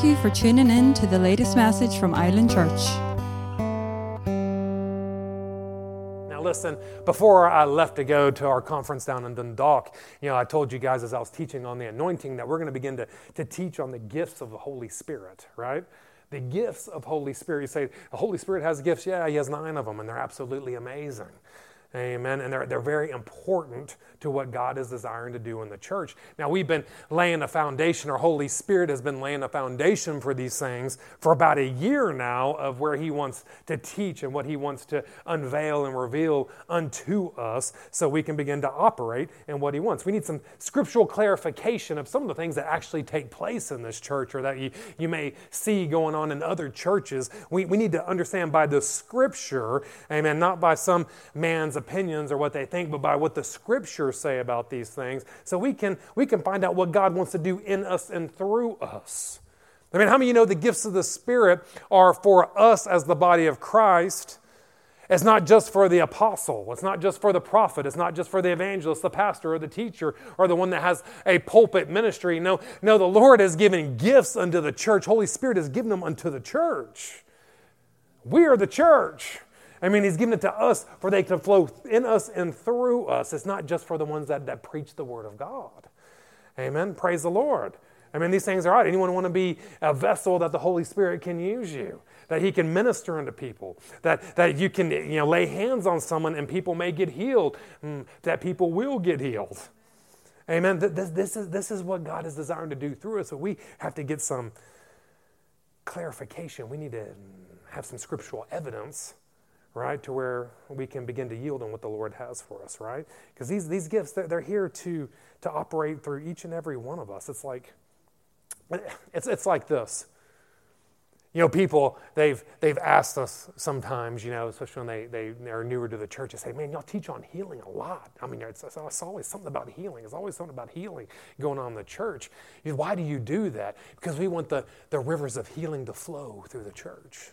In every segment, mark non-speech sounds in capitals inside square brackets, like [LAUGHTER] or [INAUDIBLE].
Thank you for tuning in to the latest message from Island Church. Now, listen, before I left to go to our conference down in Dundalk, you know, I told you guys as I was teaching on the anointing that we're going to begin to, to teach on the gifts of the Holy Spirit, right? The gifts of Holy Spirit. You say, the Holy Spirit has gifts. Yeah, he has nine of them, and they're absolutely amazing. Amen. And they're, they're very important to what God is desiring to do in the church. Now, we've been laying a foundation, our Holy Spirit has been laying a foundation for these things for about a year now of where He wants to teach and what He wants to unveil and reveal unto us so we can begin to operate in what He wants. We need some scriptural clarification of some of the things that actually take place in this church or that you, you may see going on in other churches. We, we need to understand by the scripture, amen, not by some man's opinions or what they think, but by what the scriptures say about these things. So we can, we can find out what God wants to do in us and through us. I mean, how many of you know the gifts of the Spirit are for us as the body of Christ? It's not just for the apostle. It's not just for the prophet. It's not just for the evangelist, the pastor, or the teacher, or the one that has a pulpit ministry. No, no, the Lord has given gifts unto the church. Holy Spirit has given them unto the church. We are the church. I mean, He's given it to us for they can flow in us and through us. It's not just for the ones that, that preach the Word of God. Amen. Praise the Lord. I mean, these things are right. Anyone want to be a vessel that the Holy Spirit can use you, that He can minister unto people, that, that you can you know, lay hands on someone and people may get healed, mm, that people will get healed. Amen. This, this, is, this is what God is desiring to do through us. So we have to get some clarification. We need to have some scriptural evidence right? To where we can begin to yield on what the Lord has for us, right? Because these, these gifts, they're, they're here to, to operate through each and every one of us. It's like, it's, it's like this. You know, people, they've, they've asked us sometimes, you know, especially when they, they, they're newer to the church, they say, man, y'all teach on healing a lot. I mean, it's, it's always something about healing. It's always something about healing going on in the church. You know, why do you do that? Because we want the, the rivers of healing to flow through the church.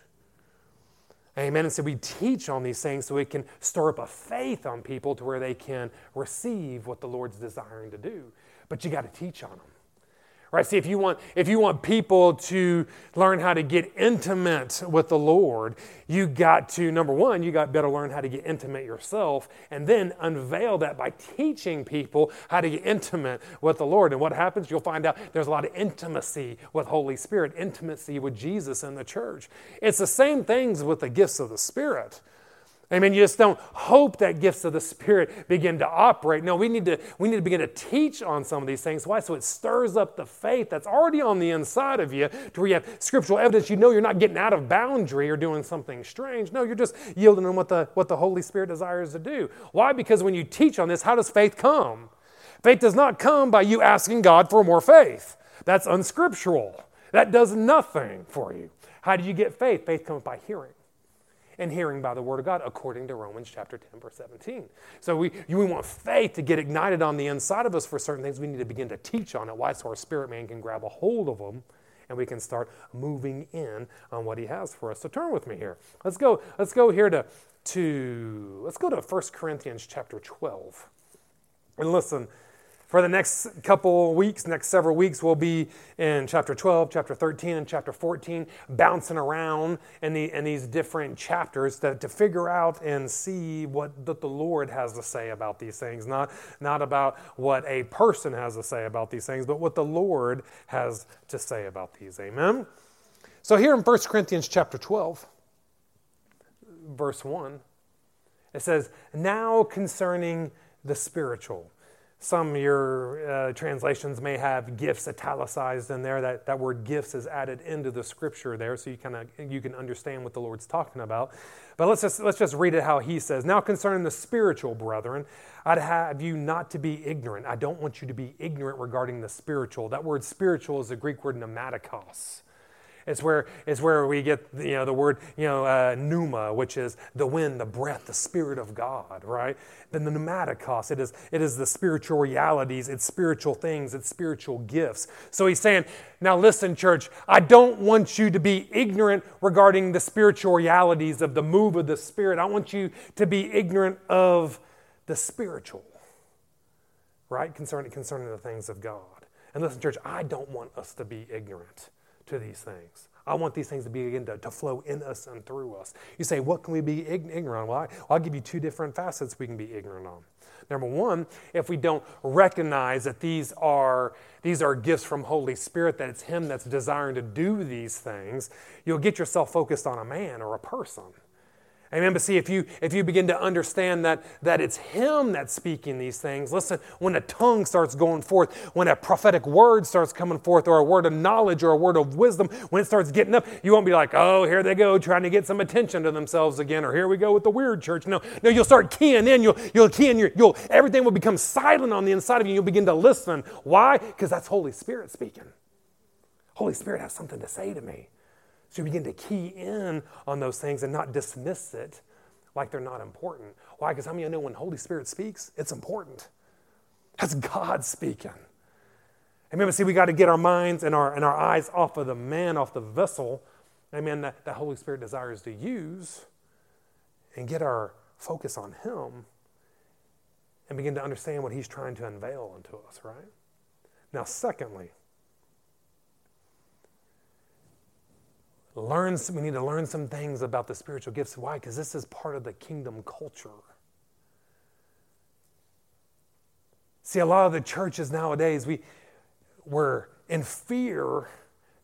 Amen. And so we teach on these things so we can stir up a faith on people to where they can receive what the Lord's desiring to do. But you got to teach on them. Right? See, if you want if you want people to learn how to get intimate with the Lord, you got to number one, you got better learn how to get intimate yourself, and then unveil that by teaching people how to get intimate with the Lord. And what happens? You'll find out there's a lot of intimacy with Holy Spirit, intimacy with Jesus in the church. It's the same things with the gifts of the Spirit. Amen. You just don't hope that gifts of the Spirit begin to operate. No, we need to, we need to begin to teach on some of these things. Why? So it stirs up the faith that's already on the inside of you to where you have scriptural evidence. You know you're not getting out of boundary or doing something strange. No, you're just yielding on what the, what the Holy Spirit desires to do. Why? Because when you teach on this, how does faith come? Faith does not come by you asking God for more faith. That's unscriptural. That does nothing for you. How do you get faith? Faith comes by hearing and hearing by the word of God, according to Romans chapter 10, verse 17. So we, we want faith to get ignited on the inside of us for certain things. We need to begin to teach on it. Why? So our spirit man can grab a hold of them and we can start moving in on what he has for us. So turn with me here. Let's go, let's go here to, to let's go to 1 Corinthians chapter 12. And listen, for the next couple weeks, next several weeks, we'll be in chapter 12, chapter 13, and chapter 14, bouncing around in, the, in these different chapters to, to figure out and see what the, the Lord has to say about these things. Not, not about what a person has to say about these things, but what the Lord has to say about these. Amen? So here in 1 Corinthians chapter 12, verse 1, it says, Now concerning the spiritual. Some of your uh, translations may have gifts italicized in there. That, that word gifts is added into the scripture there, so you kind of you can understand what the Lord's talking about. But let's just let's just read it how he says. Now concerning the spiritual brethren, I'd have you not to be ignorant. I don't want you to be ignorant regarding the spiritual. That word spiritual is the Greek word pneumatikos. It's where, it's where we get you know, the word you know, uh, pneuma, which is the wind, the breath, the Spirit of God, right? Then the pneumatikos, it is, it is the spiritual realities, it's spiritual things, it's spiritual gifts. So he's saying, now listen, church, I don't want you to be ignorant regarding the spiritual realities of the move of the Spirit. I want you to be ignorant of the spiritual, right? Concerning, concerning the things of God. And listen, church, I don't want us to be ignorant to these things. I want these things to begin to, to flow in us and through us. You say, what can we be ignorant? Well, I, I'll give you two different facets we can be ignorant on. Number one, if we don't recognize that these are, these are gifts from Holy Spirit, that it's Him that's desiring to do these things, you'll get yourself focused on a man or a person. Amen. But see, if you if you begin to understand that that it's Him that's speaking these things, listen. When a tongue starts going forth, when a prophetic word starts coming forth, or a word of knowledge, or a word of wisdom, when it starts getting up, you won't be like, "Oh, here they go, trying to get some attention to themselves again," or "Here we go with the weird church." No, no, you'll start keying in. You'll you'll key in. Your, you'll everything will become silent on the inside of you. You'll begin to listen. Why? Because that's Holy Spirit speaking. Holy Spirit has something to say to me. So you begin to key in on those things and not dismiss it like they're not important. Why? Because how many of you know when Holy Spirit speaks, it's important? That's God speaking. Amen. But see, we got to get our minds and our, and our eyes off of the man, off the vessel, amen, that the Holy Spirit desires to use and get our focus on Him and begin to understand what He's trying to unveil unto us, right? Now, secondly, learn some, we need to learn some things about the spiritual gifts. Why? Because this is part of the kingdom culture. See, a lot of the churches nowadays, we, we're in fear,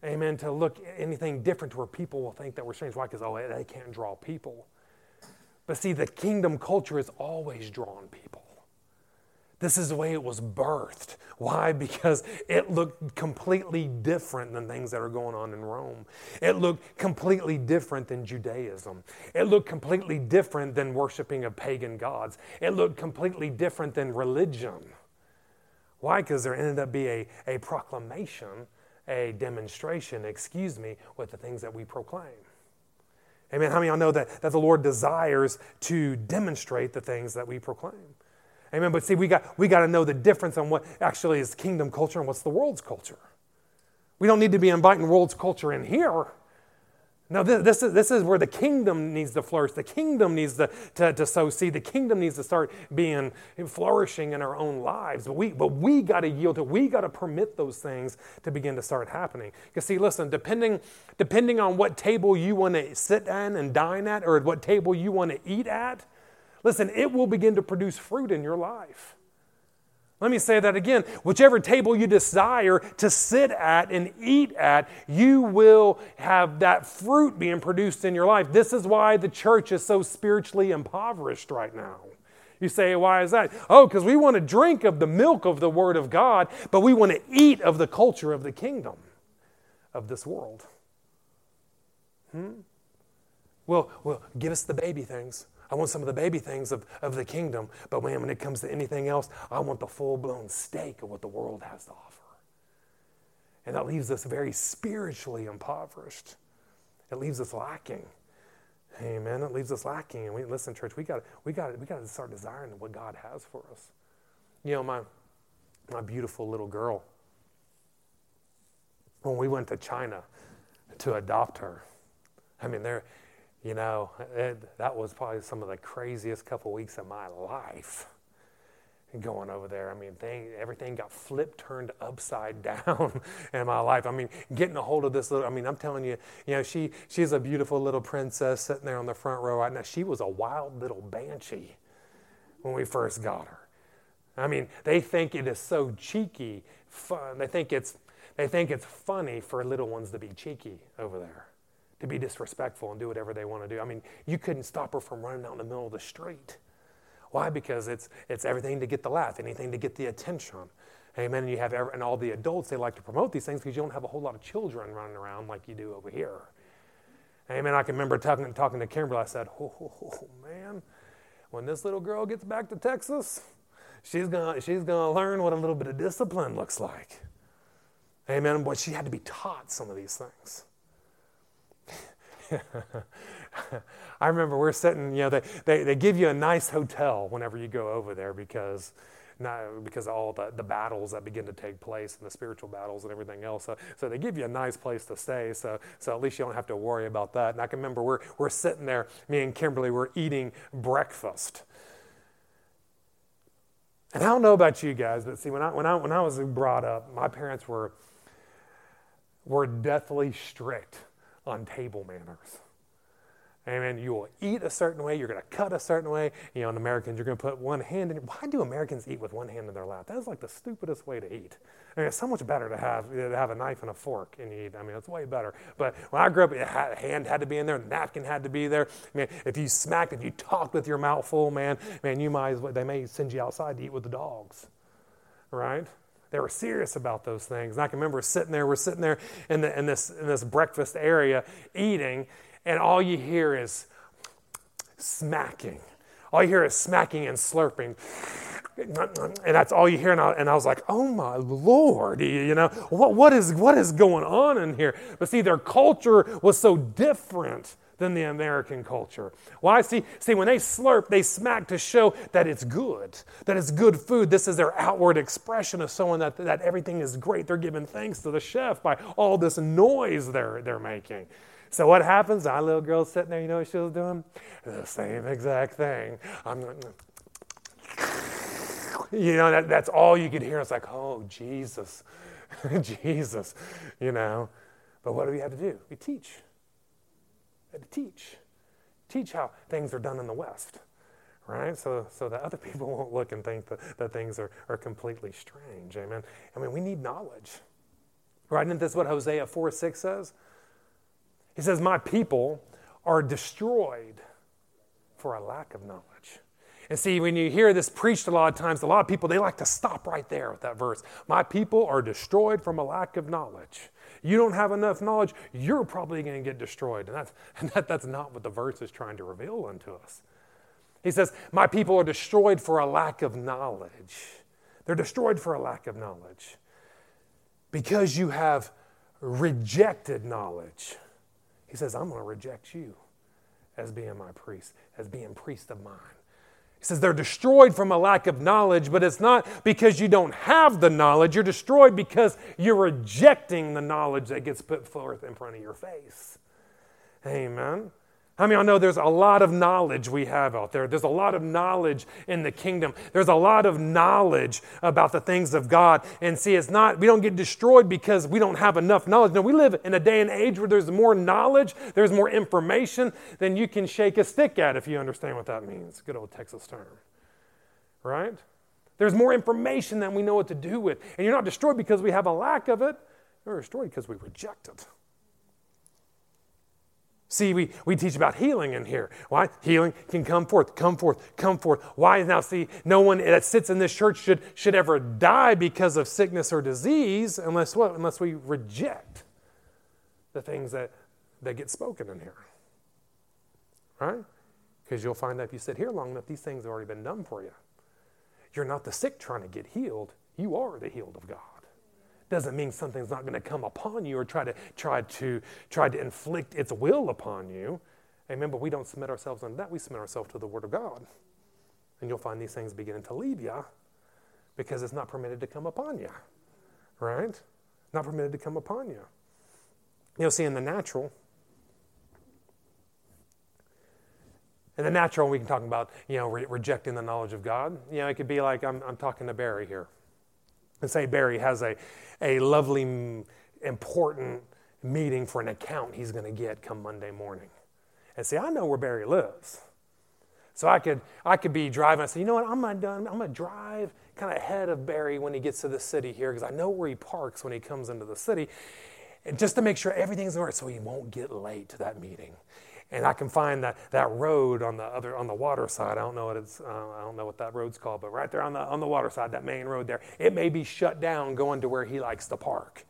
amen, to look anything different where people will think that we're strange. Why? Because, oh, they can't draw people. But see, the kingdom culture has always drawn people. This is the way it was birthed. Why? Because it looked completely different than things that are going on in Rome. It looked completely different than Judaism. It looked completely different than worshiping of pagan gods. It looked completely different than religion. Why? Because there ended up being a, a proclamation, a demonstration, excuse me, with the things that we proclaim. Amen. How many of y'all know that, that the Lord desires to demonstrate the things that we proclaim? Amen. But see, we got, we got to know the difference on what actually is kingdom culture and what's the world's culture. We don't need to be inviting world's culture in here. No, this, this, is, this is where the kingdom needs to flourish. The kingdom needs to, to, to sow seed. The kingdom needs to start being flourishing in our own lives. But we, but we got to yield to, we got to permit those things to begin to start happening. Because see, listen, depending, depending on what table you want to sit at and dine at, or what table you want to eat at, Listen, it will begin to produce fruit in your life. Let me say that again. Whichever table you desire to sit at and eat at, you will have that fruit being produced in your life. This is why the church is so spiritually impoverished right now. You say, why is that? Oh, because we want to drink of the milk of the Word of God, but we want to eat of the culture of the kingdom of this world. Hmm? Well, well, give us the baby things. I want some of the baby things of, of the kingdom, but man, when it comes to anything else, I want the full blown steak of what the world has to offer. And that leaves us very spiritually impoverished. It leaves us lacking. Amen. It leaves us lacking. And we listen, church, we got we got we got to start desiring what God has for us. You know, my my beautiful little girl. When we went to China to adopt her, I mean, there you know, it, that was probably some of the craziest couple weeks of my life going over there. I mean, thing, everything got flipped, turned upside [LAUGHS] down in my life. I mean, getting a hold of this little, I mean, I'm telling you, you know, she, she's a beautiful little princess sitting there on the front row right now. She was a wild little banshee when we first got her. I mean, they think it is so cheeky, fun. They think it's, they think it's funny for little ones to be cheeky over there to be disrespectful and do whatever they want to do. I mean, you couldn't stop her from running out in the middle of the street. Why? Because it's, it's everything to get the laugh, anything to get the attention. Amen. And you have every, and all the adults they like to promote these things because you don't have a whole lot of children running around like you do over here. Amen. I can remember talking, talking to Kimberly. I said, oh, oh, oh, man, when this little girl gets back to Texas, she's gonna she's gonna learn what a little bit of discipline looks like. Amen. But she had to be taught some of these things. [LAUGHS] I remember we're sitting, you know, they, they, they give you a nice hotel whenever you go over there because not, because of all the, the battles that begin to take place and the spiritual battles and everything else. So, so they give you a nice place to stay. So, so at least you don't have to worry about that. And I can remember we're, we're sitting there, me and Kimberly, we're eating breakfast. And I don't know about you guys, but see, when I, when I, when I was brought up, my parents were we're deathly strict on table manners. Amen. You will eat a certain way. You're going to cut a certain way. You know, in Americans, you're going to put one hand in. Why do Americans eat with one hand in their lap? That is like the stupidest way to eat. I mean, it's so much better to have to have a knife and a fork and eat. I mean, it's way better. But when I grew up, a hand had to be in there, the napkin had to be there. I mean, if you smacked, if you talked with your mouth full, man, man, you might as well. They may send you outside to eat with the dogs, right? They were serious about those things. And I can remember sitting there. We're sitting there in, the, in this in this breakfast area eating and all you hear is smacking. All you hear is smacking and slurping. And that's all you hear. And I, and I was like, oh my Lord, you know, what, what, is, what is going on in here? But see, their culture was so different than the American culture. Why? See, see, when they slurp, they smack to show that it's good, that it's good food. This is their outward expression of someone that, that everything is great. They're giving thanks to the chef by all this noise they're, they're making. So what happens? Our little girl sitting there, you know what she was doing? The same exact thing. I'm you know, that, that's all you could hear. It's like, oh, Jesus, [LAUGHS] Jesus, you know. But what do we have to do? We teach. To teach. Teach how things are done in the West, right? So, so that other [LAUGHS] people won't look and think that, that things are, are completely strange. Amen. I mean, we need knowledge. Right? Isn't this what Hosea 4 6 says? He says, My people are destroyed for a lack of knowledge. And see, when you hear this preached a lot of times, a lot of people, they like to stop right there with that verse. My people are destroyed from a lack of knowledge. You don't have enough knowledge, you're probably going to get destroyed. And, that's, [LAUGHS] and that, that's not what the verse is trying to reveal unto us. He says, My people are destroyed for a lack of knowledge. They're destroyed for a lack of knowledge because you have rejected knowledge. He says, I'm going to reject you as being my priest, as being priest of mine. Says they're destroyed from a lack of knowledge, but it's not because you don't have the knowledge. You're destroyed because you're rejecting the knowledge that gets put forth in front of your face. Amen. I mean, I know there's a lot of knowledge we have out there. There's a lot of knowledge in the kingdom. There's a lot of knowledge about the things of God. And see, it's not, we don't get destroyed because we don't have enough knowledge. No, we live in a day and age where there's more knowledge, there's more information than you can shake a stick at, if you understand what that means. Good old Texas term. Right? There's more information than we know what to do with. And you're not destroyed because we have a lack of it, you're destroyed because we reject it. See, we, we teach about healing in here. Why? Healing can come forth, come forth, come forth. Why? Now, see, no one that sits in this church should, should ever die because of sickness or disease unless what? Unless we reject the things that, that get spoken in here. Right? Because you'll find that if you sit here long enough, these things have already been done for you. You're not the sick trying to get healed, you are the healed of God doesn't mean something's not going to come upon you or try to try to try to inflict its will upon you. Amen. But we don't submit ourselves unto that. We submit ourselves to the Word of God. And you'll find these things beginning to leave you because it's not permitted to come upon you. Right? Not permitted to come upon you. You'll see in the natural. In the natural, we can talk about, you know, re- rejecting the knowledge of God. You know, it could be like I'm, I'm talking to Barry here. And say Barry has a, a lovely, important meeting for an account he's going to get come Monday morning. And see, I know where Barry lives. So I could, I could be driving. I say, you know what? I'm going to I'm going to drive kind of ahead of Barry when he gets to the city here because I know where he parks when he comes into the city, and just to make sure everything's all right, so he won't get late to that meeting and I can find that, that road on the other on the water side. I don't know what it's uh, I don't know what that road's called, but right there on the on the water side, that main road there, it may be shut down going to where he likes to park.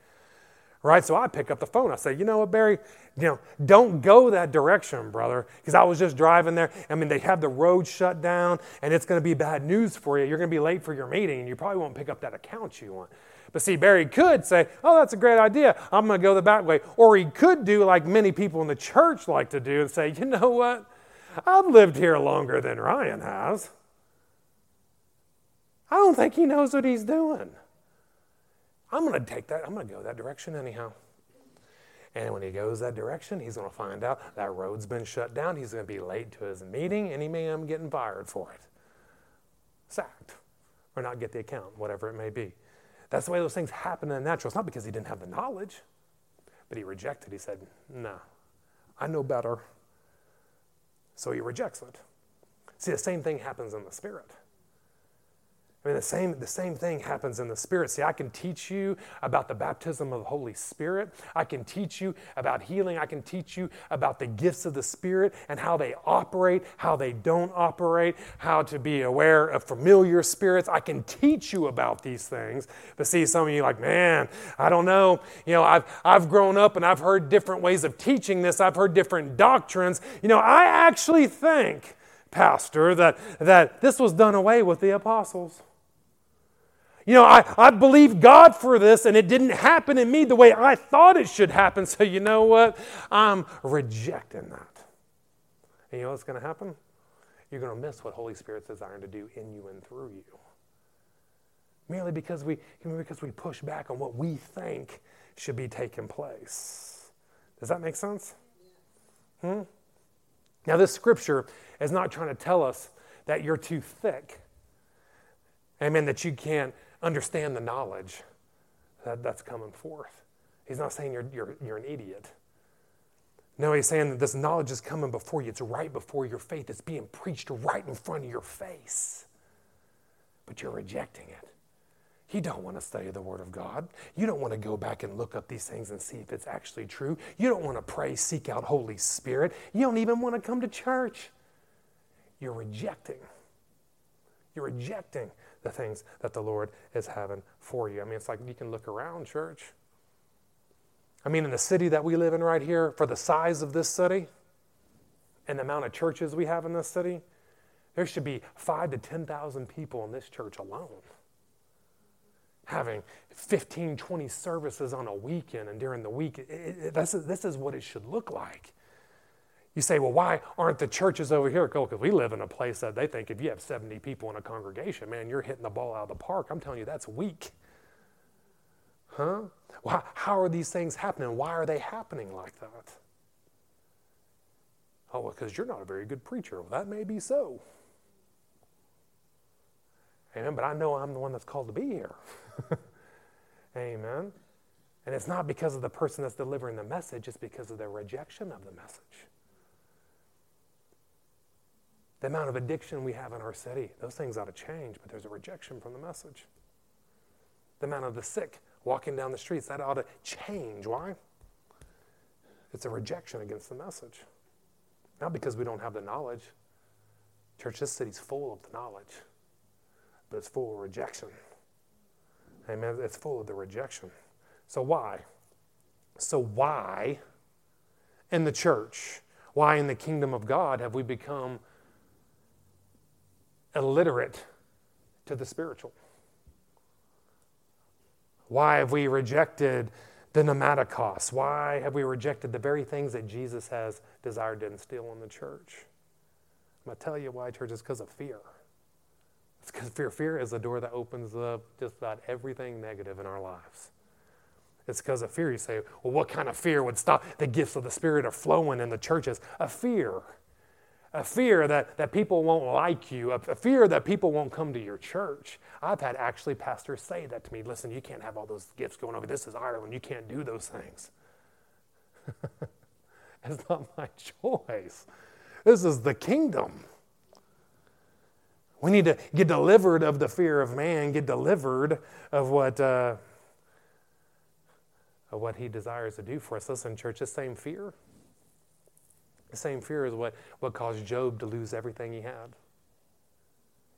Right? So I pick up the phone. I say, you know what, Barry? You know, don't go that direction, brother. Because I was just driving there. I mean, they have the road shut down, and it's going to be bad news for you. You're going to be late for your meeting, and you probably won't pick up that account you want. But see, Barry could say, Oh, that's a great idea. I'm going to go the back way. Or he could do like many people in the church like to do and say, You know what? I've lived here longer than Ryan has. I don't think he knows what he's doing. I'm going to take that, I'm going to go that direction anyhow. And when he goes that direction, he's going to find out that road's been shut down. He's going to be late to his meeting, and he may end up getting fired for it. Sacked. Or not get the account, whatever it may be. That's the way those things happen in the natural. It's not because he didn't have the knowledge. But he rejected. He said, No, I know better. So he rejects it. See, the same thing happens in the Spirit. I mean, the same, the same thing happens in the Spirit. See, I can teach you about the baptism of the Holy Spirit. I can teach you about healing. I can teach you about the gifts of the Spirit and how they operate, how they don't operate, how to be aware of familiar spirits. I can teach you about these things. But see, some of you like, man, I don't know. You know, I've, I've grown up and I've heard different ways of teaching this, I've heard different doctrines. You know, I actually think, Pastor, that, that this was done away with the apostles. You know, I, I believe God for this, and it didn't happen in me the way I thought it should happen. [LAUGHS] So, you know what? I'm rejecting that. And you know what's going to happen? You're going to miss what Holy Spirit's desiring to do in you and through you. Merely because we, because we push back on what we think should be taking place. Does that make sense? Hmm? Now, this scripture is not trying to tell us that you're too thick. Amen, that you can't understand the knowledge that, that's coming forth. He's not saying you're, you're, you're an idiot. No, he's saying that this knowledge is coming before you. It's right before your faith. It's being preached right in front of your face. But you're rejecting it. You don't want to study the Word of God. You don't want to go back and look up these things and see if it's actually true. You don't want to pray, seek out Holy Spirit. You don't even want to come to church. You're rejecting. You're rejecting the things that the Lord is having for you. I mean, it's like you can look around, church. I mean, in the city that we live in right here, for the size of this city and the amount of churches we have in this city, there should be five to 10,000 people in this church alone. Having 15, 20 services on a weekend and during the week, it, it, this, is, this is what it should look like. You say, well, why aren't the churches over here? Because we live in a place that they think if you have 70 people in a congregation, man, you're hitting the ball out of the park. I'm telling you, that's weak. Huh? Well, how are these things happening? Why are they happening like that? Oh, well, because you're not a very good preacher. Well, that may be so. Amen. But I know I'm the one that's called to be here. [LAUGHS] Amen. And it's not because of the person that's delivering the message, it's because of their rejection of the message the amount of addiction we have in our city, those things ought to change, but there's a rejection from the message. The amount of the sick walking down the streets, that ought to change. Why? It's a rejection against the message. Not because we don't have the knowledge. Church, this city's full of the knowledge, but it's full of rejection. Amen. It's full of the rejection. So, why? So, why in the church, why in the kingdom of God have we become illiterate to the spiritual? Why have we rejected the pneumatikos? Why have we rejected the very things that Jesus has desired to instill in the church? I'm going to tell you why, church, is because of fear. It's because fear. Fear is the door that opens up just about everything negative in our lives. It's because of fear. You say, well, what kind of fear would stop the gifts of the Spirit are flowing in the churches? A fear a fear that, that people won't like you, a, a, fear that people won't come to your church. I've had actually pastors say that to me listen, you can't have all those gifts going over. This is Ireland. You can't do those things. [LAUGHS] it's not my choice. This is the kingdom. We need to get delivered of the fear of man, get delivered of what, uh, of what he desires to do for us. Listen, church, the same fear the same fear is what, what caused Job to lose everything he had.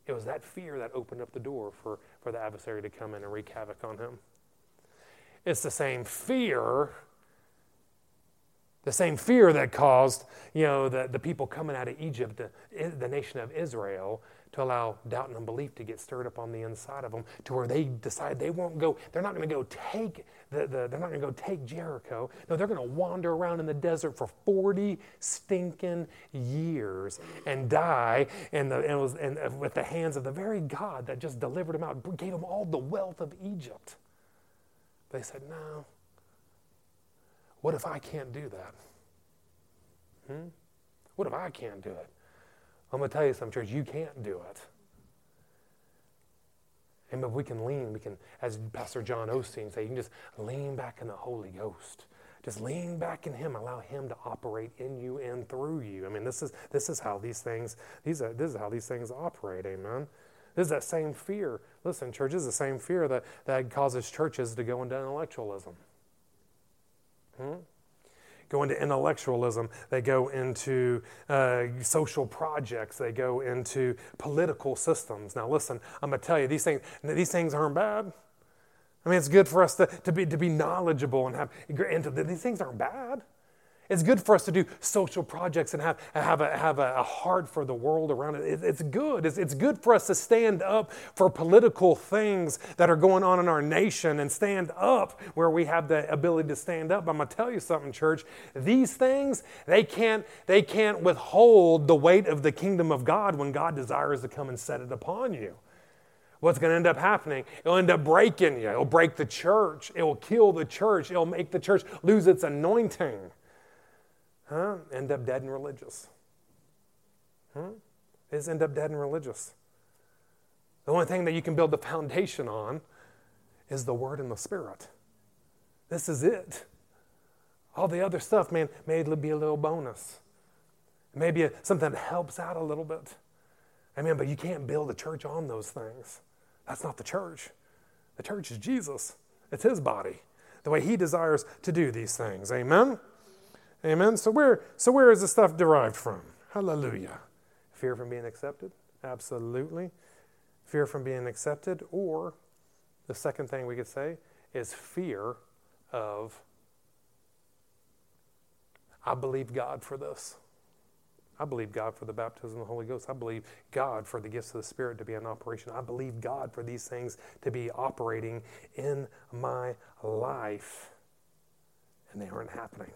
It was that fear that opened up the door for, for the adversary to come in and wreak havoc on him. It's the same fear, the same fear that caused, you know, the, the people coming out of Egypt, the, the nation of Israel, to allow doubt and unbelief to get stirred up on the inside of them to where they decide they won't go, they're not going to go take the, the, they're not going to go take Jericho. No, they're going to wander around in the desert for 40 stinking years and die and, the, and, was, and with the hands of the very God that just delivered them out, gave them all the wealth of Egypt. They said, no. What if I can't do that? Hmm? What if I can't do it? I'm going to tell you something, church, you can't do it. And but we can lean, we can, as Pastor John Osteen said, you can just lean back in the Holy Ghost. just lean back in Him, allow Him to operate in you and through you. I mean, this is this is how these things these are, this is how these things operate. Amen. This is that same fear. Listen, church this is the same fear that, that causes churches to go into intellectualism. Hmm? Go into intellectualism. They go into uh, social projects. They go into political systems. Now, listen, I'm going to tell you, these things, these things aren't bad. I mean, it's good for us to, to, be, to be knowledgeable and have, and to, these things aren't bad. It's good for us to do social projects and have, have, a, have a, heart for the world around it. it it's good. It's, it's good for us to stand up for political things that are going on in our nation and stand up where we have the ability to stand up. I'm going to tell you something, church. These things, they can't, they can't withhold the weight of the kingdom of God when God desires to come and set it upon you. What's going to end up happening? It'll end up breaking you. It'll break the church. It will kill the church. It'll make the church lose its anointing. Huh? End up dead and religious. Huh? Is end up dead and religious. The only thing that you can build the foundation on is the Word and the Spirit. This is it. All the other stuff, man, may be a little bonus. Maybe something that helps out a little bit. Amen. But you can't build a church on those things. That's not the church. The church is Jesus, it's His body, the way He desires to do these things. Amen. Amen. So where, so where is the stuff derived from? Hallelujah. Fear from being accepted? Absolutely. Fear from being accepted, or the second thing we could say is fear of, I believe God for this. I believe God for the baptism of the Holy Ghost. I believe God for the gifts of the Spirit to be in operation. I believe God for these things to be operating in my life. And they aren't happening.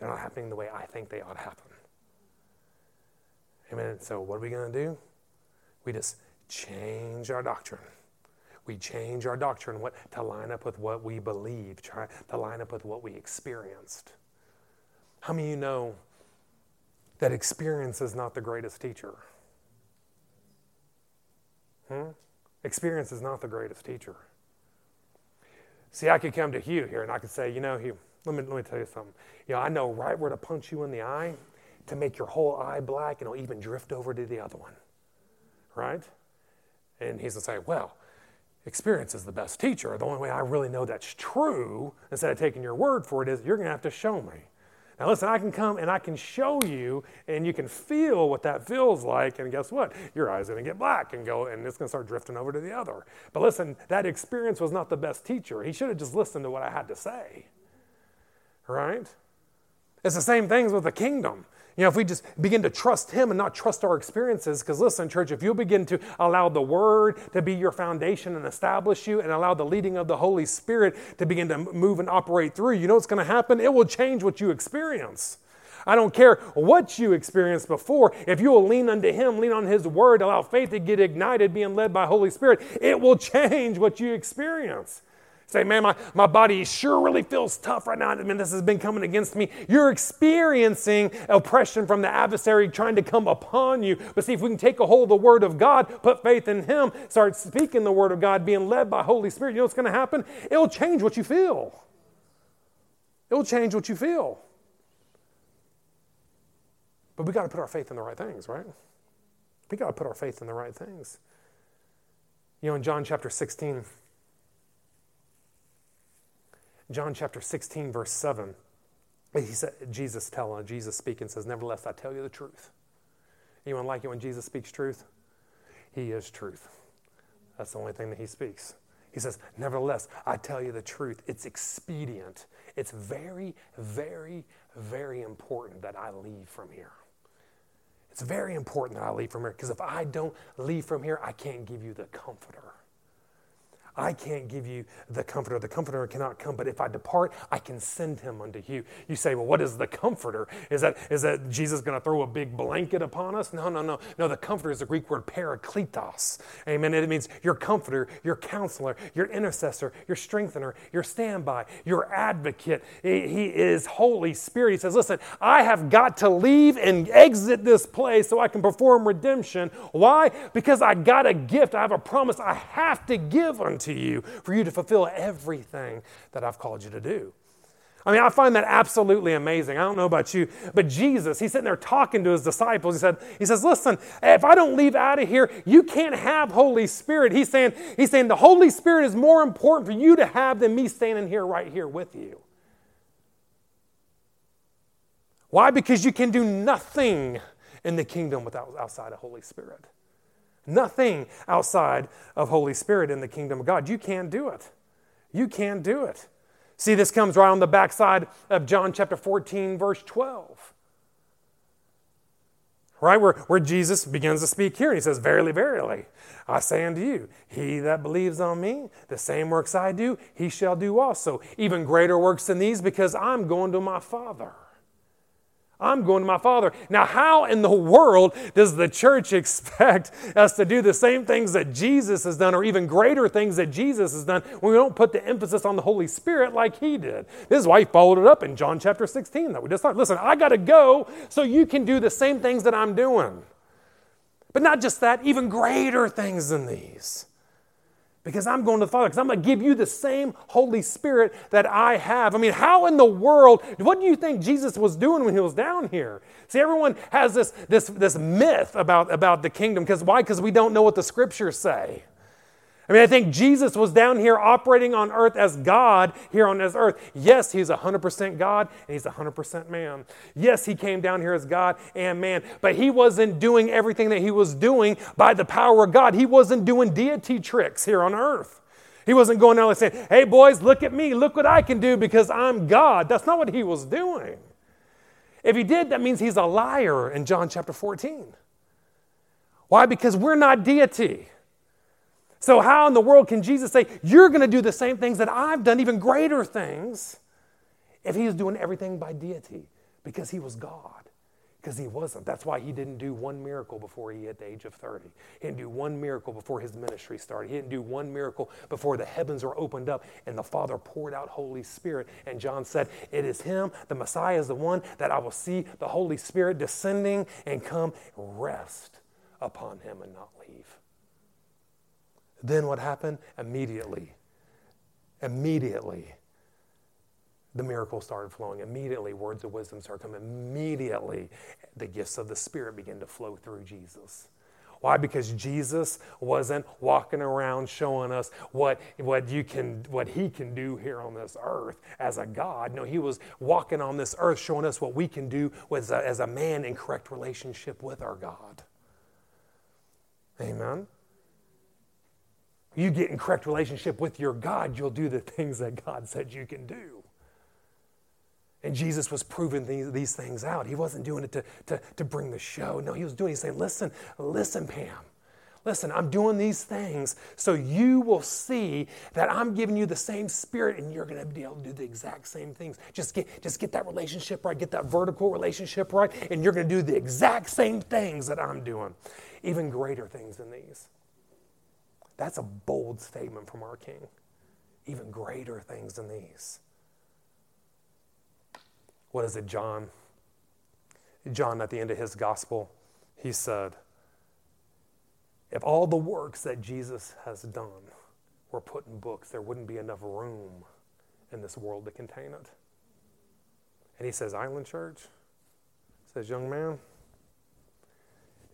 They're not happening the way I think they ought to happen. Amen. So, what are we going to do? We just change our doctrine. We change our doctrine what, to line up with what we believe, try to line up with what we experienced. How many of you know that experience is not the greatest teacher? Hmm? Experience is not the greatest teacher. See, I could come to Hugh here and I could say, you know, Hugh, let me, let me tell you something. You know, I know right where to punch you in the eye to make your whole eye black and it'll even drift over to the other one. Right? And he's going to say, well, experience is the best teacher. The only way I really know that's true, instead of taking your word for it, is you're going to have to show me. Now, listen, I can come and I can show you, and you can feel what that feels like. And guess what? Your eye's going to get black and go, and it's going to start drifting over to the other. But listen, that experience was not the best teacher. He should have just listened to what I had to say right? It's the same things with the kingdom. You know, if we just begin to trust Him and not trust our experiences, because listen, church, if you begin to allow the Word to be your foundation and establish you and allow the leading of the Holy Spirit to begin to move and operate through, you know what's going to happen? It will change what you experience. I don't care what you experienced before. If you will lean unto Him, lean on His Word, allow faith to get ignited, being led by Holy Spirit, it will [LAUGHS] change what you experience. Say, man, my, my body sure really feels tough right now. I mean, this has been coming against me. You're experiencing oppression from the adversary trying to come upon you. But see, if we can take a hold of the Word of God, put faith in Him, start speaking the Word of God, being led by Holy Spirit, you know what's going to happen? It'll change what you feel. It'll change what you feel. But we got to put our faith in the right things, right? We got to put our faith in the right things. You know, in John chapter 16, John chapter 16, verse 7, he said, Jesus telling, uh, Jesus speaking says, Nevertheless, I tell you the truth. Anyone like it when Jesus speaks truth? He is truth. That's the only thing that he speaks. He says, Nevertheless, I tell you the truth. It's expedient. It's very, very, very important that I leave from here. It's very important that I leave from here because if I don't leave from here, I can't give you the comforter. I can't give you the comforter. The comforter cannot come, but if I depart, I can send him unto you. You say, well, what is the comforter? Is that, is that Jesus going to throw a big blanket upon us? No, no, no. No, the comforter is the Greek word parakletos. Amen. It means your comforter, your counselor, your intercessor, your strengthener, your standby, your advocate. He is Holy Spirit. He says, listen, I have got to leave and exit this place so I can perform redemption. Why? Because I got a gift. I have a promise I have to give unto to you for you to fulfill everything that I've called you to do. I mean, I find that absolutely amazing. I don't know about you, but Jesus, he's sitting there talking to his disciples. He said, he says, listen, if I don't leave out of here, you can't have Holy Spirit. He's saying, he's saying the Holy Spirit is more important for you to have than me standing here right here with you. Why? Because you can do nothing in the kingdom without outside of Holy Spirit. Nothing outside of Holy Spirit in the kingdom of God. You can't do it. You can't do it. See, this comes right on the backside of John chapter 14, verse 12. Right, where, where Jesus begins to speak here, and he says, Verily, verily, I say unto you, he that believes on me, the same works I do, he shall do also. Even greater works than these, because I'm going to my Father. I'm going to my Father. Now, how in the world does the church [LAUGHS] expect us to do the same things that Jesus has done, or even greater things that Jesus has done, when we don't put the emphasis on the Holy Spirit like He did? This is why He followed it up in John chapter 16 that we just thought. Listen, I got to go so you can do the same things that I'm doing. But not just that, even greater things than these because I'm going to the Father, because I'm going to give you the same Holy Spirit that I have. I mean, how in the world, what do you think Jesus was doing when he was down here? See, everyone has this, this, this myth about, about the kingdom. Because why? Because we don't know what the scriptures say. I mean, I think Jesus was down here operating on earth as God here on this earth. Yes, he's 100% God and he's 100% man. Yes, he came down here as God and man, but he wasn't doing everything that he was doing by the power of God. He wasn't doing deity tricks here on earth. He wasn't going out and saying, hey, boys, look at me. Look what I can do because I'm God. That's not what he was doing. If he did, that means he's a liar in John chapter 14. Why? Because we're not deity. So, how in the world can Jesus say, You're going to do the same things that I've done, even greater things, if he was doing everything by deity? Because he was God. Because he wasn't. That's why he didn't do one miracle before he hit the age of 30. He didn't do one miracle before his ministry started. He didn't do one miracle before the heavens were opened up and the Father poured out Holy Spirit. And John said, It is him, the Messiah is the one that I will see the Holy Spirit descending and come rest upon him and not leave. Then what happened? Immediately, immediately, the miracle started flowing. Immediately, words of wisdom started coming. Immediately, the gifts of the Spirit began to flow through Jesus. Why? Because Jesus wasn't walking around showing us what, what, you can, what he can do here on this earth as a God. No, he was walking on this earth showing us what we can do as a, as a man in correct relationship with our God. Amen you get in correct relationship with your God, you'll do the [LAUGHS] things that God said you can do. And Jesus was proving these, these things out. He wasn't doing it to, to, to bring the show. No, he was doing, he's saying, listen, listen, Pam. Listen, I'm doing these things so you will see that I'm giving you the same spirit and you're going to be able to do the exact same things. Just get, just get that relationship right, get that vertical relationship right, and you're going to do the exact same things that I'm doing, even greater things than these. That's a bold statement from our King. Even greater things than these. What is it, John? John, at the end of his gospel, he said, If all the works that Jesus has done were put in books, there wouldn't be enough room in this world to contain it. And he says, Island Church, says, Young man,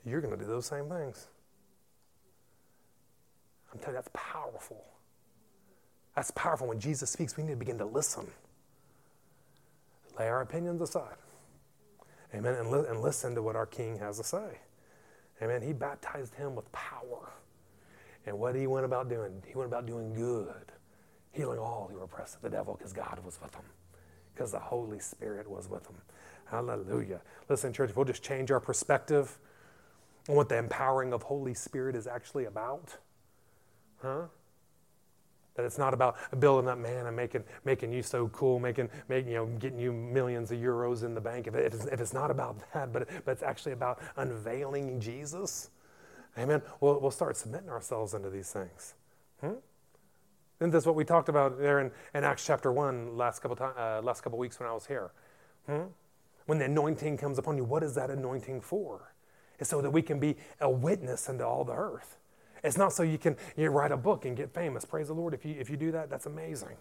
you're going to do those same things. I'm telling you, that's powerful. That's powerful. When Jesus speaks, we need to begin to listen. Lay our opinions aside. Amen. And, li- and listen to what our King has to say. Amen. He baptized him with power. And what he went about doing? He went about doing good, healing all oh, who were oppressed of the devil because God was with him, because the Holy Spirit was with him. Hallelujah. Listen, church, if we'll just change our perspective on what the empowering of Holy Spirit is actually about Huh? That it's not about building up man and making, making you so cool, making, making, you know, getting you millions of euros in the bank. If, it, if, it's, not about [LAUGHS] that, but, but it's actually about unveiling Jesus, amen, we'll, we'll start submitting ourselves into these things. Hmm? Isn't this what we talked about there in, in Acts chapter 1 last couple, time, uh, last couple weeks when I was here? Hmm? When the anointing comes upon you, what is that anointing for? It's so that we can be a witness unto all the earth. It's not so you can you write a book and get famous. Praise the Lord. If you, if you do that, that's amazing.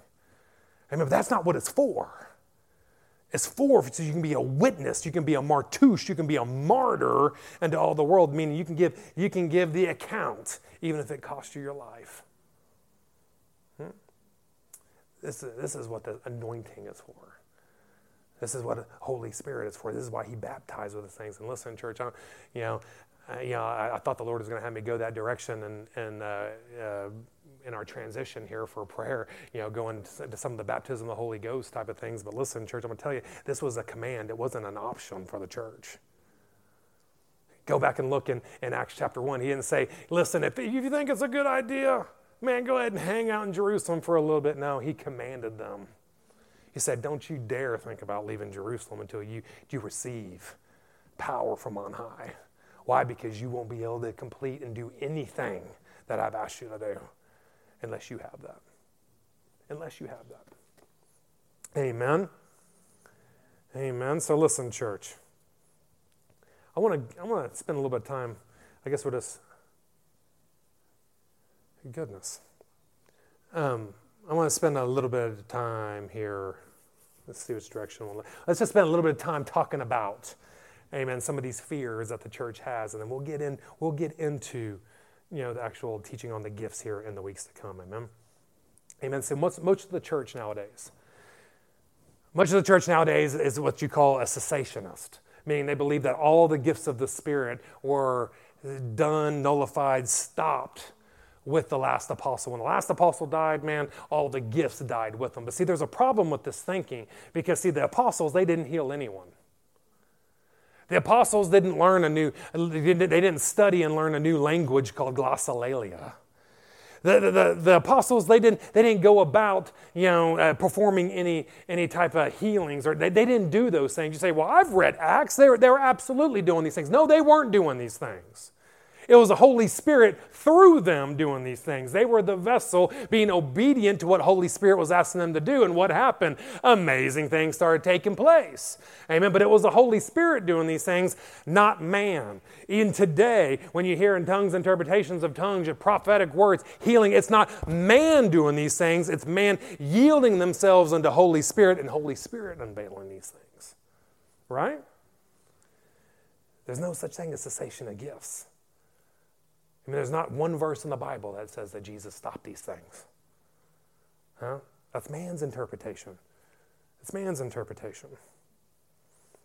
I mean, but that's not what it's for. It's for so you can be a witness, you can be a martus, you can be a martyr unto all the world, meaning you can give, you can give the account, even if it costs you your life. Hmm? This, is, this is what the anointing is for. This is what the Holy Spirit is for. This is why He baptized with the things. And listen, church, I, you know, uh, you know, I, I, thought the Lord was going to have me go that direction, and and uh, uh, in our transition here for prayer, you know, going to some of the baptism of the Holy Ghost type of things. But listen, church, I'm going to tell you, this was a command. It wasn't an option for the church. Go back and look in, in Acts chapter 1. He didn't say, listen, if, if you think it's a good idea, man, go ahead and hang out in Jerusalem for a little bit. No, he commanded them. He said, don't you dare think about leaving Jerusalem until you, you receive power from on high. Why? Because you won't be able to complete and do anything that I've asked you to do unless you have that. Unless you have that. Amen. Amen. So listen, church. I want to I want to spend a little bit of time, I guess, with just Goodness. Um, I want to spend a little bit of time here. Let's see which direction we'll. Let's just spend a little bit of time talking about, Amen. Some of these fears that the church has, and then we'll get in. We'll get into you know, the actual teaching on the gifts here in the weeks to come. Amen. Amen. So much, most of the church nowadays, much of the church nowadays is what you call a cessationist, meaning they believe that all the gifts of the Spirit were done, nullified, stopped with the last apostle. When the last apostle died, man, all the gifts died with them. But see, there's a problem with this thinking because, see, the apostles, they didn't heal anyone. The apostles didn't learn a new, they didn't study and learn a new language called glossolalia. The, the, the, apostles, they didn't, they didn't go about, you know, uh, performing any, any type of healings, or they, they didn't do those things. You say, well, I've read Acts. They were, they were absolutely doing these things. No, they weren't doing these things. It was the Holy Spirit through them doing these things. They were the vessel being obedient to what Holy Spirit was asking them to do. And what happened? Amazing things started taking place. Amen. But it was the Holy Spirit doing these things, not man. Even today, when you hear in tongues interpretations of tongues, prophetic words, healing, it's not man doing these things, it's man yielding themselves unto Holy Spirit and Holy Spirit unveiling these things. Right? There's no such thing as cessation of gifts. I mean, there's not one verse in the Bible that says that Jesus stopped these things. Huh? That's man's interpretation. It's man's interpretation.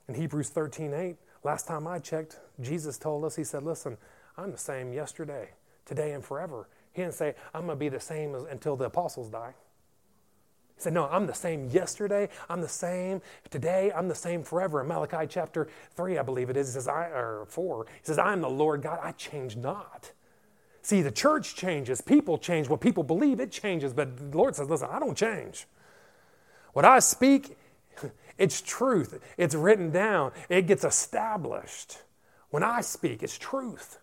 In Hebrews 13 8, last time I checked, Jesus told us, He said, Listen, I'm the same yesterday, today, and forever. He didn't say, I'm going to be the same as, until the apostles die. He said, No, I'm the same yesterday. I'm the same today. I'm the same forever. In Malachi chapter 3, I believe it is, he says, I, or 4, he says, I am the Lord God. I change not. See, the church changes, people change. What people believe, it changes. But the Lord says, listen, I don't change. What I speak, [LAUGHS] it's truth. It's written down, it gets established. When I speak, it's truth.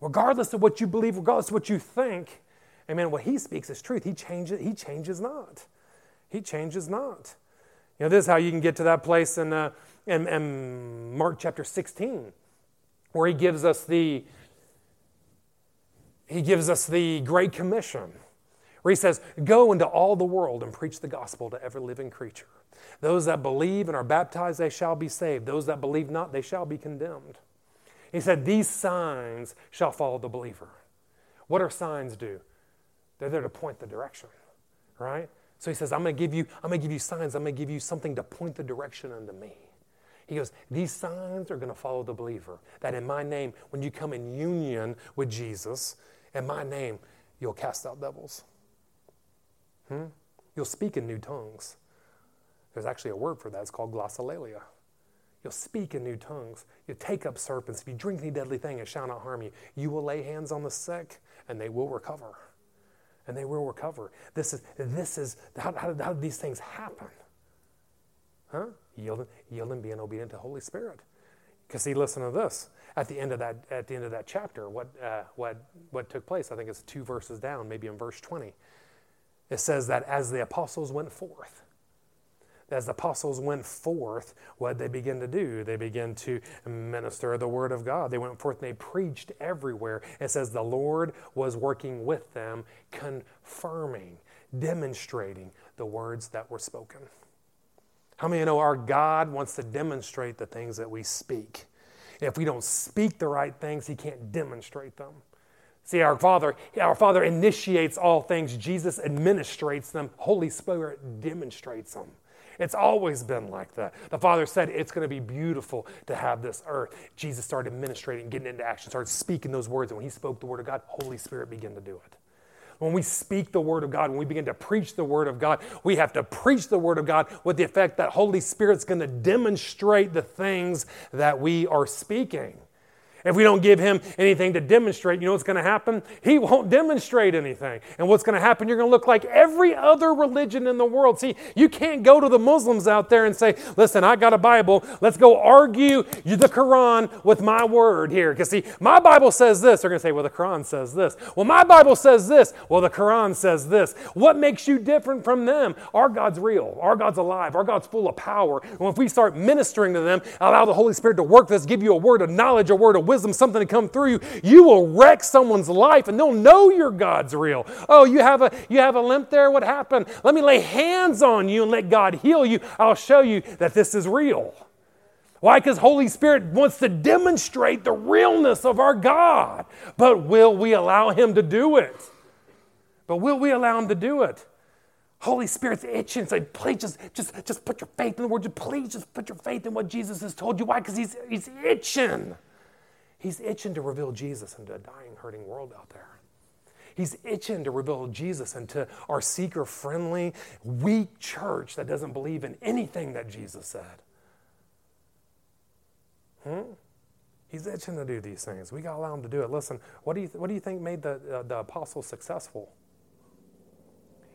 Regardless of what you believe, regardless of what you think, amen, what he speaks is truth. He changes, he changes not. He changes not. You know, this is how you can get to that place in, uh, in, in Mark chapter 16, where he gives us the, he gives us the Great Commission, where he says, Go into all the world and preach the gospel to every living creature. Those that believe and are baptized, they shall be saved. Those that believe not, they shall be condemned. He said, These signs shall follow the believer. What are signs do? They're there to point the direction, right? So he says, I'm going to give you, I'm going to give you signs. I'm going to give you something to point the direction unto me. He goes, These signs are going to follow the believer. That in my name, when you come in union with Jesus, in my name, you'll cast out devils. Hmm? You'll speak in new tongues. There's actually a word for that. It's called glossolalia. You'll speak in new tongues. You'll take up serpents. If you drink any deadly thing, it shall not harm you. You will lay hands on the sick, and they will recover. And they will recover. This is, this is how, how, how did these things happen? Huh? Yielding, yielding, being obedient to the Holy Spirit. Because see, listen to this. At the end of that, at the end of that chapter, what, uh, what, what took place, I think it's two verses down, maybe in verse 20. It says that as the apostles went forth, as the apostles went forth, what did they begin to do? They begin to minister the word of God. They went forth and they preached everywhere. It says the Lord was working with them, confirming, demonstrating the words that were spoken. How many know our God wants to demonstrate the things that we speak? If we don't speak the right things, He can't demonstrate them. See, our Father, our Father initiates all things. Jesus administrates them. Holy Spirit demonstrates them. It's always been like that. The Father said it's going to be beautiful to have this earth. Jesus started administrating, getting into action, started speaking those words. And when He spoke the Word of God, Holy Spirit began to do it. When we speak the Word of God, when we begin to preach the Word of God, we have to preach the Word of God with the effect that Holy Spirit's going to demonstrate the things that we are speaking. If we don't give him anything to demonstrate, you know what's going to happen? He won't demonstrate anything. And what's going to happen? You're going to look like every other religion in the world. See, you can't go to the Muslims out there and say, listen, I got a Bible. Let's go argue the Quran with my word here. Because, see, my Bible says this. They're going to say, well, the Quran says this. Well, my Bible says this. Well, the Quran says this. What makes you different from them? Our God's real. Our God's alive. Our God's full of power. And if we start ministering to them, allow the Holy Spirit to work with us, give you a word of knowledge, a word of wisdom, wisdom, something to come through you, you will wreck someone's life and they'll know your God's real. Oh, you have a you have a limp there? What happened? Let me lay hands on you and let God heal you. I'll show you that this is real. Why? Because Holy Spirit wants to demonstrate the realness of our God. But will we allow Him to do it? But will we allow Him to do it? Holy Spirit's itching. Say, please just, just, just put your faith in the word. Just please just put your faith in what Jesus has told you. Why? Because he's, he's itching. He's itching to reveal Jesus into a dying, hurting world out there. He's itching to reveal Jesus into our seeker friendly, weak church that doesn't believe in anything that Jesus said. Hmm? He's itching to do these things. We got to allow him to do it. Listen, what do you, what do you think made the, uh, the apostles successful?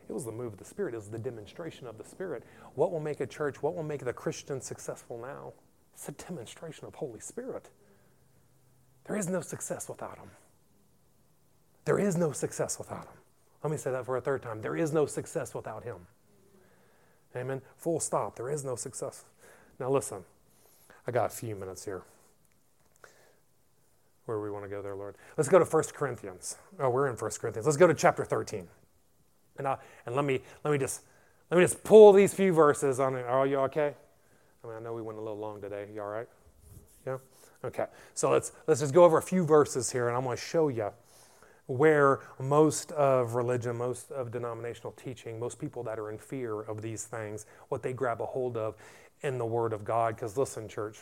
It was the move of the Spirit, it was the demonstration of the Spirit. What will make a church, what will make the Christian successful now? It's a demonstration of Holy Spirit. There is no success without Him. There is no success without Him. Let me say that for a third time. There is no success without Him. Amen. Full stop. There is no success. Now, listen, I got a few minutes here. Where we want to go there, Lord? Let's go to 1 Corinthians. Oh, we're in 1 Corinthians. Let's go to chapter 13. And, I, and let, me, let, me just, let me just pull these few verses on it. Are you okay? I mean, I know we went a little long today. You all right? Yeah? Okay, so let's, let's just go over a few verses here, and I'm going to show you where most of religion, most of denominational teaching, most people that are in fear of these things, what they grab a hold of in the Word of God. Because listen, church,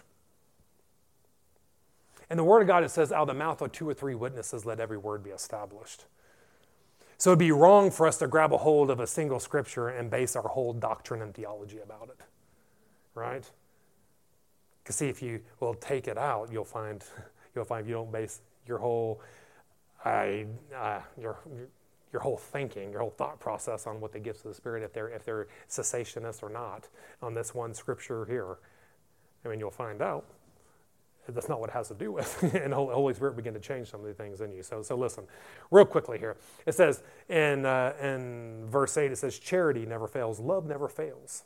in the Word of God, it says, out of the mouth of two or three witnesses, let every word be established. So it'd be wrong for us to grab a hold of a single scripture and base our whole doctrine and theology about it, right? Because see, if you will take it out, you'll find [LAUGHS] you'll find you don't base your whole I, uh, your your whole thinking, your whole thought process on what the gifts of the Spirit, if they're if they're cessationists or not, on this one scripture here. I mean, you'll find out that's not what it has to do with. [LAUGHS] and the Holy Spirit begin to change some of the things in you. So, so listen, real quickly here. It says in, uh, in verse 8, it says, Charity never fails, love never fails.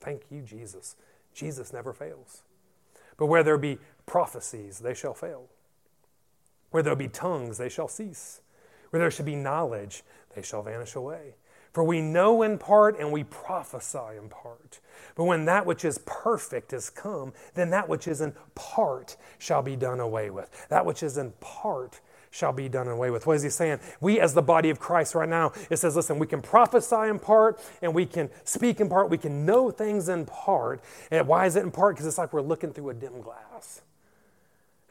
Thank you, Jesus. Jesus never fails. But where there be prophecies, they shall fail. Where there be tongues, they shall cease. Where there should be knowledge, they shall vanish away. For we know in part and we prophesy in part. But when that which is perfect is come, then that which is in part shall be done away with. That which is in part shall be done away with. What is he saying? We, as the body of Christ right now, it says, listen, we can prophesy in part and we can speak in part. We can know things in part. And why is it in part? Because it's like we're looking through a dim glass.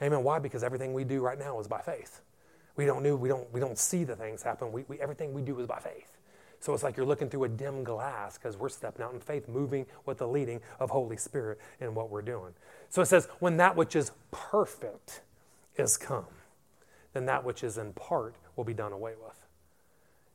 Amen. Why? Because everything we do right now is by faith. We don't know, we don't, we don't see the things happen. We, we, everything we do is by faith. So it's like you're looking through a dim glass because we're stepping out in faith, moving with the leading of Holy Spirit in what we're doing. So it says, when that which is perfect is come then that which is in part will be done away with.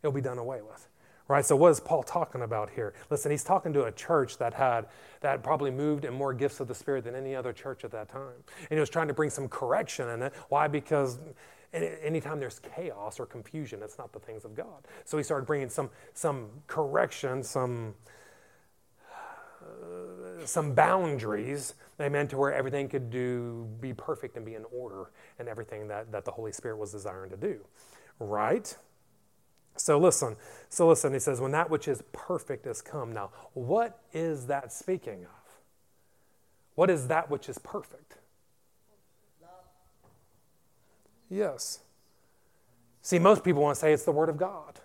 It'll be done away with. Right? So what is Paul talking about here? Listen, he's talking to a church that had that probably moved in more gifts of the Spirit than any other church at that time. And he was trying to bring some correction in it. Why? Because anytime there's chaos or confusion, it's not the things of God. So he started bringing some some correction, some uh, some boundaries, amen, to where everything could do be perfect and be in order and everything that, that the Holy Spirit was desiring to do. Right? So listen, so listen, he says, when that which is perfect is come. Now, what is that speaking of? What is that which is perfect? Yes. See, most people want to say it's the Word of God.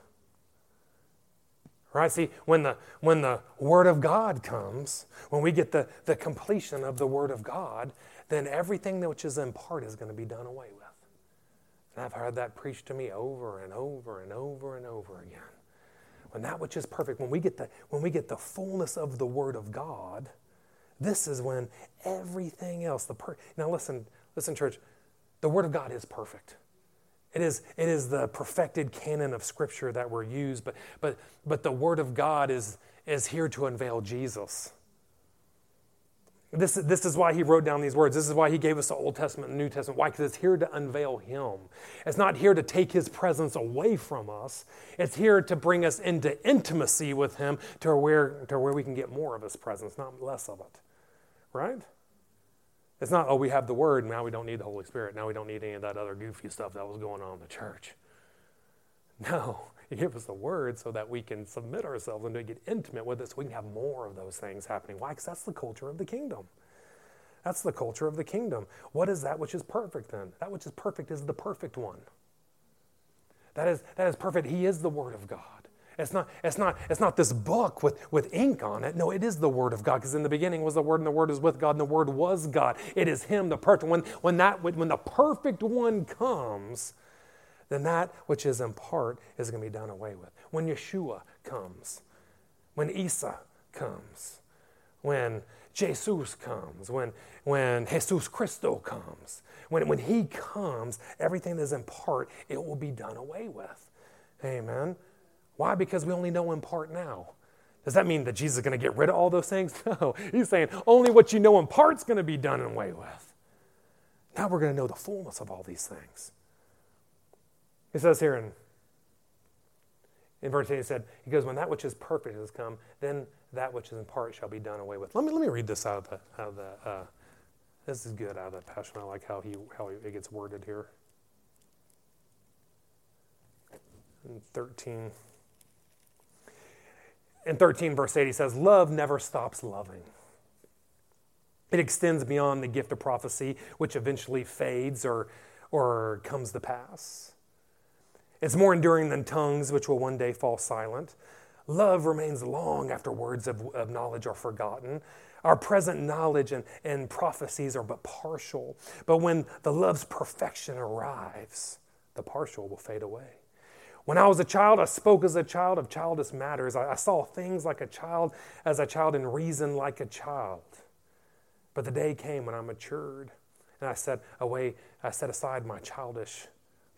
Right? See, when the, when the Word of God comes, when we get the, the completion of the Word of God, then everything which is in part is going to be done away with. And I've heard that preached to me over and over and over and over again. When that which is perfect, when we get the, when we get the fullness of the Word of God, this is when everything else, the per- now listen, listen, church, the Word of God is perfect. It is, it is the perfected canon of Scripture that we're used, but, but, but the Word of God is, is here to unveil Jesus. This, this is why he wrote down these words. This is why he gave us the Old Testament and New Testament. Why? Because it's here to unveil him. It's not here to take his presence away from us. It's here to bring us into intimacy with him to where, to where we can get more of his presence, not less of it. Right? It's not, oh, we have the Word, now we don't need the Holy Spirit. Now we don't need any of that other goofy stuff that was going on in the church. No, [LAUGHS] He gave us the Word so that we can submit ourselves and get intimate with it so we can have more of those things happening. Why? Because that's the culture of the kingdom. That's the culture of the kingdom. What is that which is perfect then? That which is perfect is the perfect one. That is, that is perfect. He is the Word of God. It's not, it's not, it's not this book with, with ink on it. No, it is the Word of God, because in the beginning was the Word, and the Word is with God, and the Word was God. It is Him, the perfect. When, when, that, when the perfect one comes, then that which is in part is going to be done away with. When Yeshua comes, when Isa comes, when Jesus comes, when, when Jesus Christo comes, when, when He comes, everything that is in part, it will be done away with. Amen. Why? Because we only know in part now. Does that mean that Jesus is going to get rid of all those things? [LAUGHS] No. He's saying only what you know in part is going to be done away with. Now we're going to know the fullness of all these things. He says here in, in verse 8, he said, He goes, When that which is perfect has come, then that which is in part shall be done away with. Let me, let me read this out of the, out of the uh, this is good out of the passion. I like how, he, how it gets worded here. In 13 in 13, verse 8, he says, Love never stops loving. It extends beyond the gift of prophecy, which eventually fades or, or comes to pass. It's more enduring than tongues, which will one day fall silent. Love remains long after words of, of knowledge are forgotten. Our present knowledge and, and prophecies are but partial. But when the love's perfection arrives, the partial will fade away. When I was a child, I spoke as a child of childish matters. I, I saw things like a child, as a child, and reasoned like a child. But the day came when I matured, and I set away, I set aside my childish,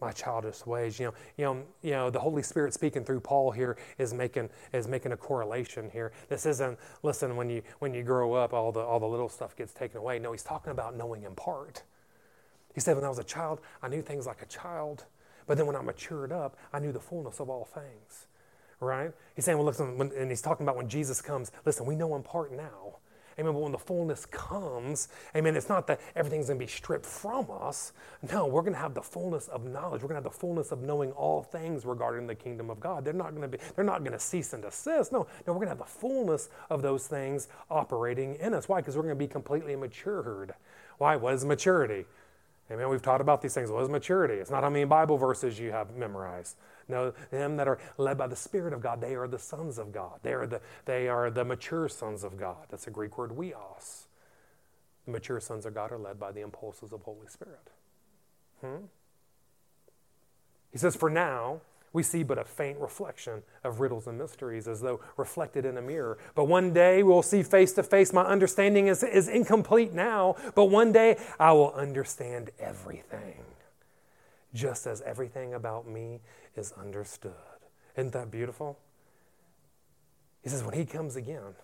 my childish ways. You know, you know, you know, the Holy Spirit speaking through Paul here is making is making a correlation here. This isn't listen when you when you grow up, all the all the little stuff gets taken away. No, he's talking about knowing in part. He said, when I was a child, I knew things like a child. But then when I matured up, I knew the fullness of all things. Right? He's saying, well, listen, when, and he's talking about when Jesus comes, listen, we know in part now. Amen. But when the fullness comes, amen, it's not that everything's going to be stripped from us. No, we're going to have the fullness of knowledge. We're going to have the fullness of knowing all things regarding the kingdom of God. They're not going to be, they're not going to cease and desist. No, no, we're going to have the fullness of those things operating in us. Why? Because we're going to be completely matured. Why? What is maturity? Amen. We've taught about these things. What is maturity? It's not how many Bible verses you have memorized. No, them that are led by the Spirit of God, they are the sons of God. They are the, they are the mature sons of God. That's a Greek word, huios. The mature sons of God are led by the impulses of Holy Spirit. Hmm? He says, For now, we see but a faint reflection of riddles and mysteries as though reflected in a mirror. But one day we'll see face to face. My understanding is, is incomplete now, but one day I will understand everything, just as everything about me is understood. Isn't that beautiful? He says, when he comes again,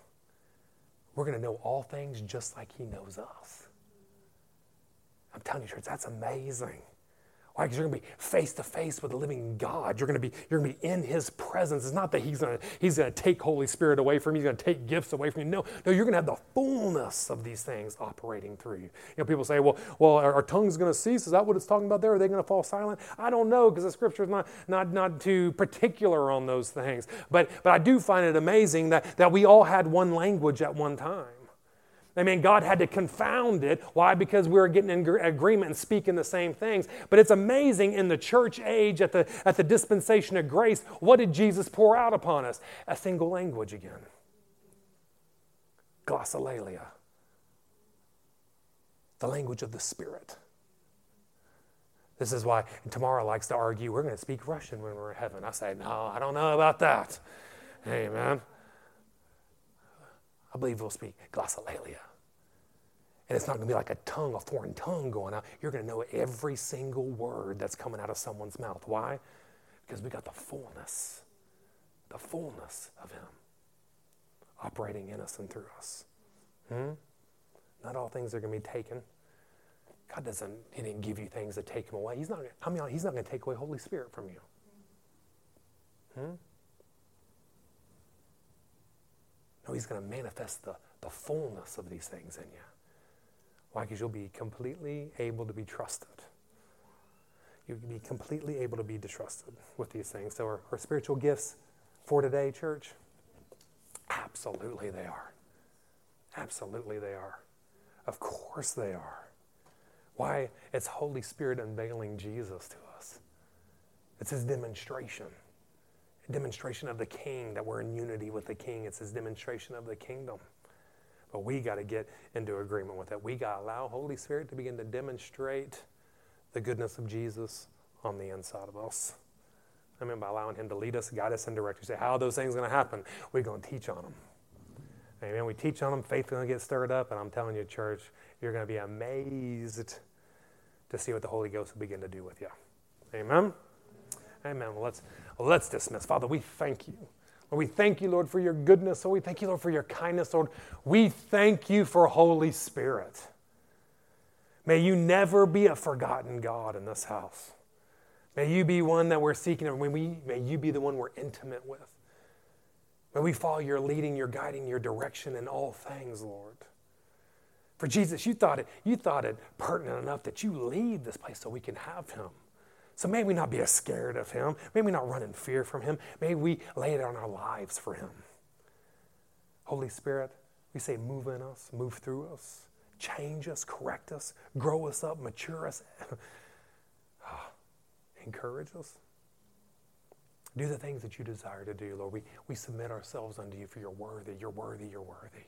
we're going to know all things just like he knows us. I'm telling you, church, that's amazing. Because you're going to be face to face with the living God. You're going to be you're going to be in His presence. It's not that He's going to He's going to take Holy Spirit away from you. He's going to take gifts away from you. No, no, you're going to have the fullness of these things operating through you. You know, people say, well, well, are our tongues going to cease? Is that what it's talking about there? Are they going to fall silent? I don't know because the Scripture is not not not too particular on those things. But but I do find it amazing that that we all had one language at one time. I mean, God had to confound it. Why? Because we were getting in agreement and speaking the same things. But it's amazing in the church age, at the, at the dispensation of grace, what did Jesus pour out upon us? A single language again glossolalia, the language of the Spirit. This is why Tamara likes to argue we're going to speak Russian when we're in heaven. I say, no, I don't know about that. Amen. I believe we'll speak glossolalia. And it's not going to be like a tongue, a foreign tongue going out. You're going to know every single word that's coming out of someone's mouth. Why? Because we got the fullness, the fullness of Him operating in us and through us. Hmm? Not all things are going to be taken. God doesn't, He didn't give you things to take Him away. He's not, I mean, He's not going to take away Holy Spirit from you. Hmm? No, He's going to manifest the, the fullness of these things in you. Why? Because you'll be completely able to be trusted. You'll be completely able to be trusted with these things. So, our, our spiritual gifts for today, church? Absolutely, they are. Absolutely, they are. Of course, they are. Why? It's Holy Spirit unveiling Jesus to us. It's His demonstration. A demonstration of the King, that we're in unity with the King. It's His demonstration of the kingdom. But we got to get into agreement with that. We got to allow Holy Spirit to begin to demonstrate the goodness of Jesus on the inside of us. I mean, by allowing Him to lead us, guide us, and direct us. Say, how are those things going to happen? We're going to teach on them. Amen. We teach on them, faith is going to get stirred up, and I'm telling you, church, you're going to be amazed to see what the Holy Ghost will begin to do with you. Amen. Amen. Well, let's let's dismiss. Father, we thank you. Lord, we thank you, Lord, for your goodness. Lord, we thank you, Lord, for your kindness. Lord, we thank you for Holy Spirit. May you never be a forgotten God in this house. May you be one that we're seeking, and may, we, may you be the one we're intimate with. May we follow your leading, your guiding, your direction in all things, Lord. For Jesus, you thought it, you thought it pertinent enough that you leave this place so we can have him. So may we not be as scared of him. May we not run in fear from him. May we lay it on our lives for him. Holy Spirit, we say, move in us, move through us, change us, correct us, grow us up, mature us, [LAUGHS] ah, encourage us. Do the things that you desire to do, Lord. We, we submit ourselves unto you for you're worthy, you're worthy, you're worthy.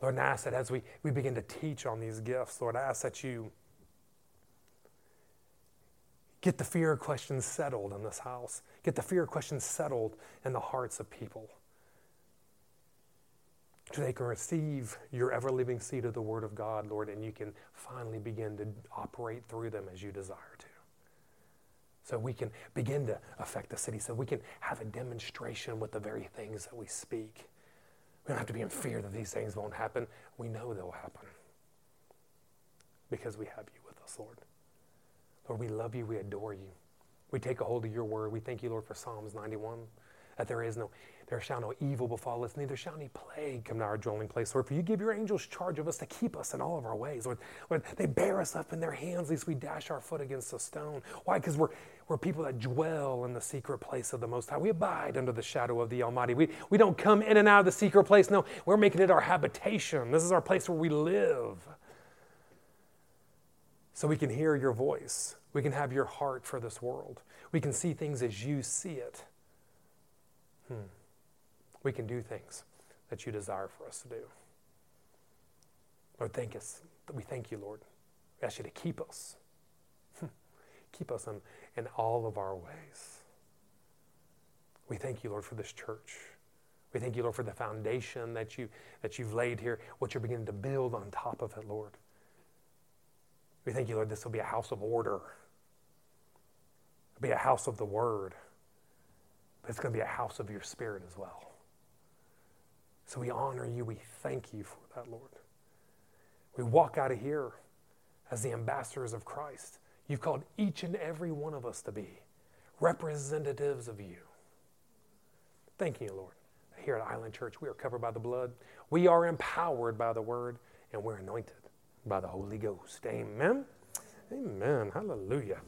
Lord, and I ask that as we, we begin to teach on these gifts, Lord, I ask that you Get the fear questions settled in this house. Get the fear questions settled in the hearts of people. So they can receive your ever living seed of the Word of God, Lord, and you can finally begin to operate through them as you desire to. So we can begin to affect the city, so we can have a demonstration with the very things that we speak. We don't have to be in fear that these things won't happen. We know they'll happen because we have you with us, Lord. Lord, we love you. We adore you. We take a hold of your word. We thank you, Lord, for Psalms 91, that there is no, there shall no evil befall us, neither shall any plague come to our dwelling place. Lord, for you give your angels charge of us to keep us in all of our ways. Lord, Lord they bear us up in their hands, lest we dash our foot against a stone. Why? Because we're, we're people that dwell in the secret place of the Most High. We abide under the shadow of the Almighty. We, we don't come in and out of the secret place. No, we're making it our habitation. This is our place where we live. So we can hear your voice. We can have your heart for this world. We can see things as you see it. Hmm. We can do things that you desire for us to do. Lord, thank us. We thank you, Lord. We ask you to keep us. keep us in, in all of our ways. We thank you, Lord, for this church. We thank you, Lord, for the foundation that, you, that you've laid here, what you're beginning to build on top of it, Lord. We thank you, Lord, this will be a house of order. It'll be a house of the Word, but it's going to be a house of your Spirit as well. So we honor you. We thank you for that, Lord. We walk out of here as the ambassadors of Christ, You've called each and every one of us to be representatives of you. Thank you, Lord. Here at Island Church, we are covered by the blood. We are empowered by the word, and we're anointed by the Holy Ghost. Amen. Amen. Hallelujah.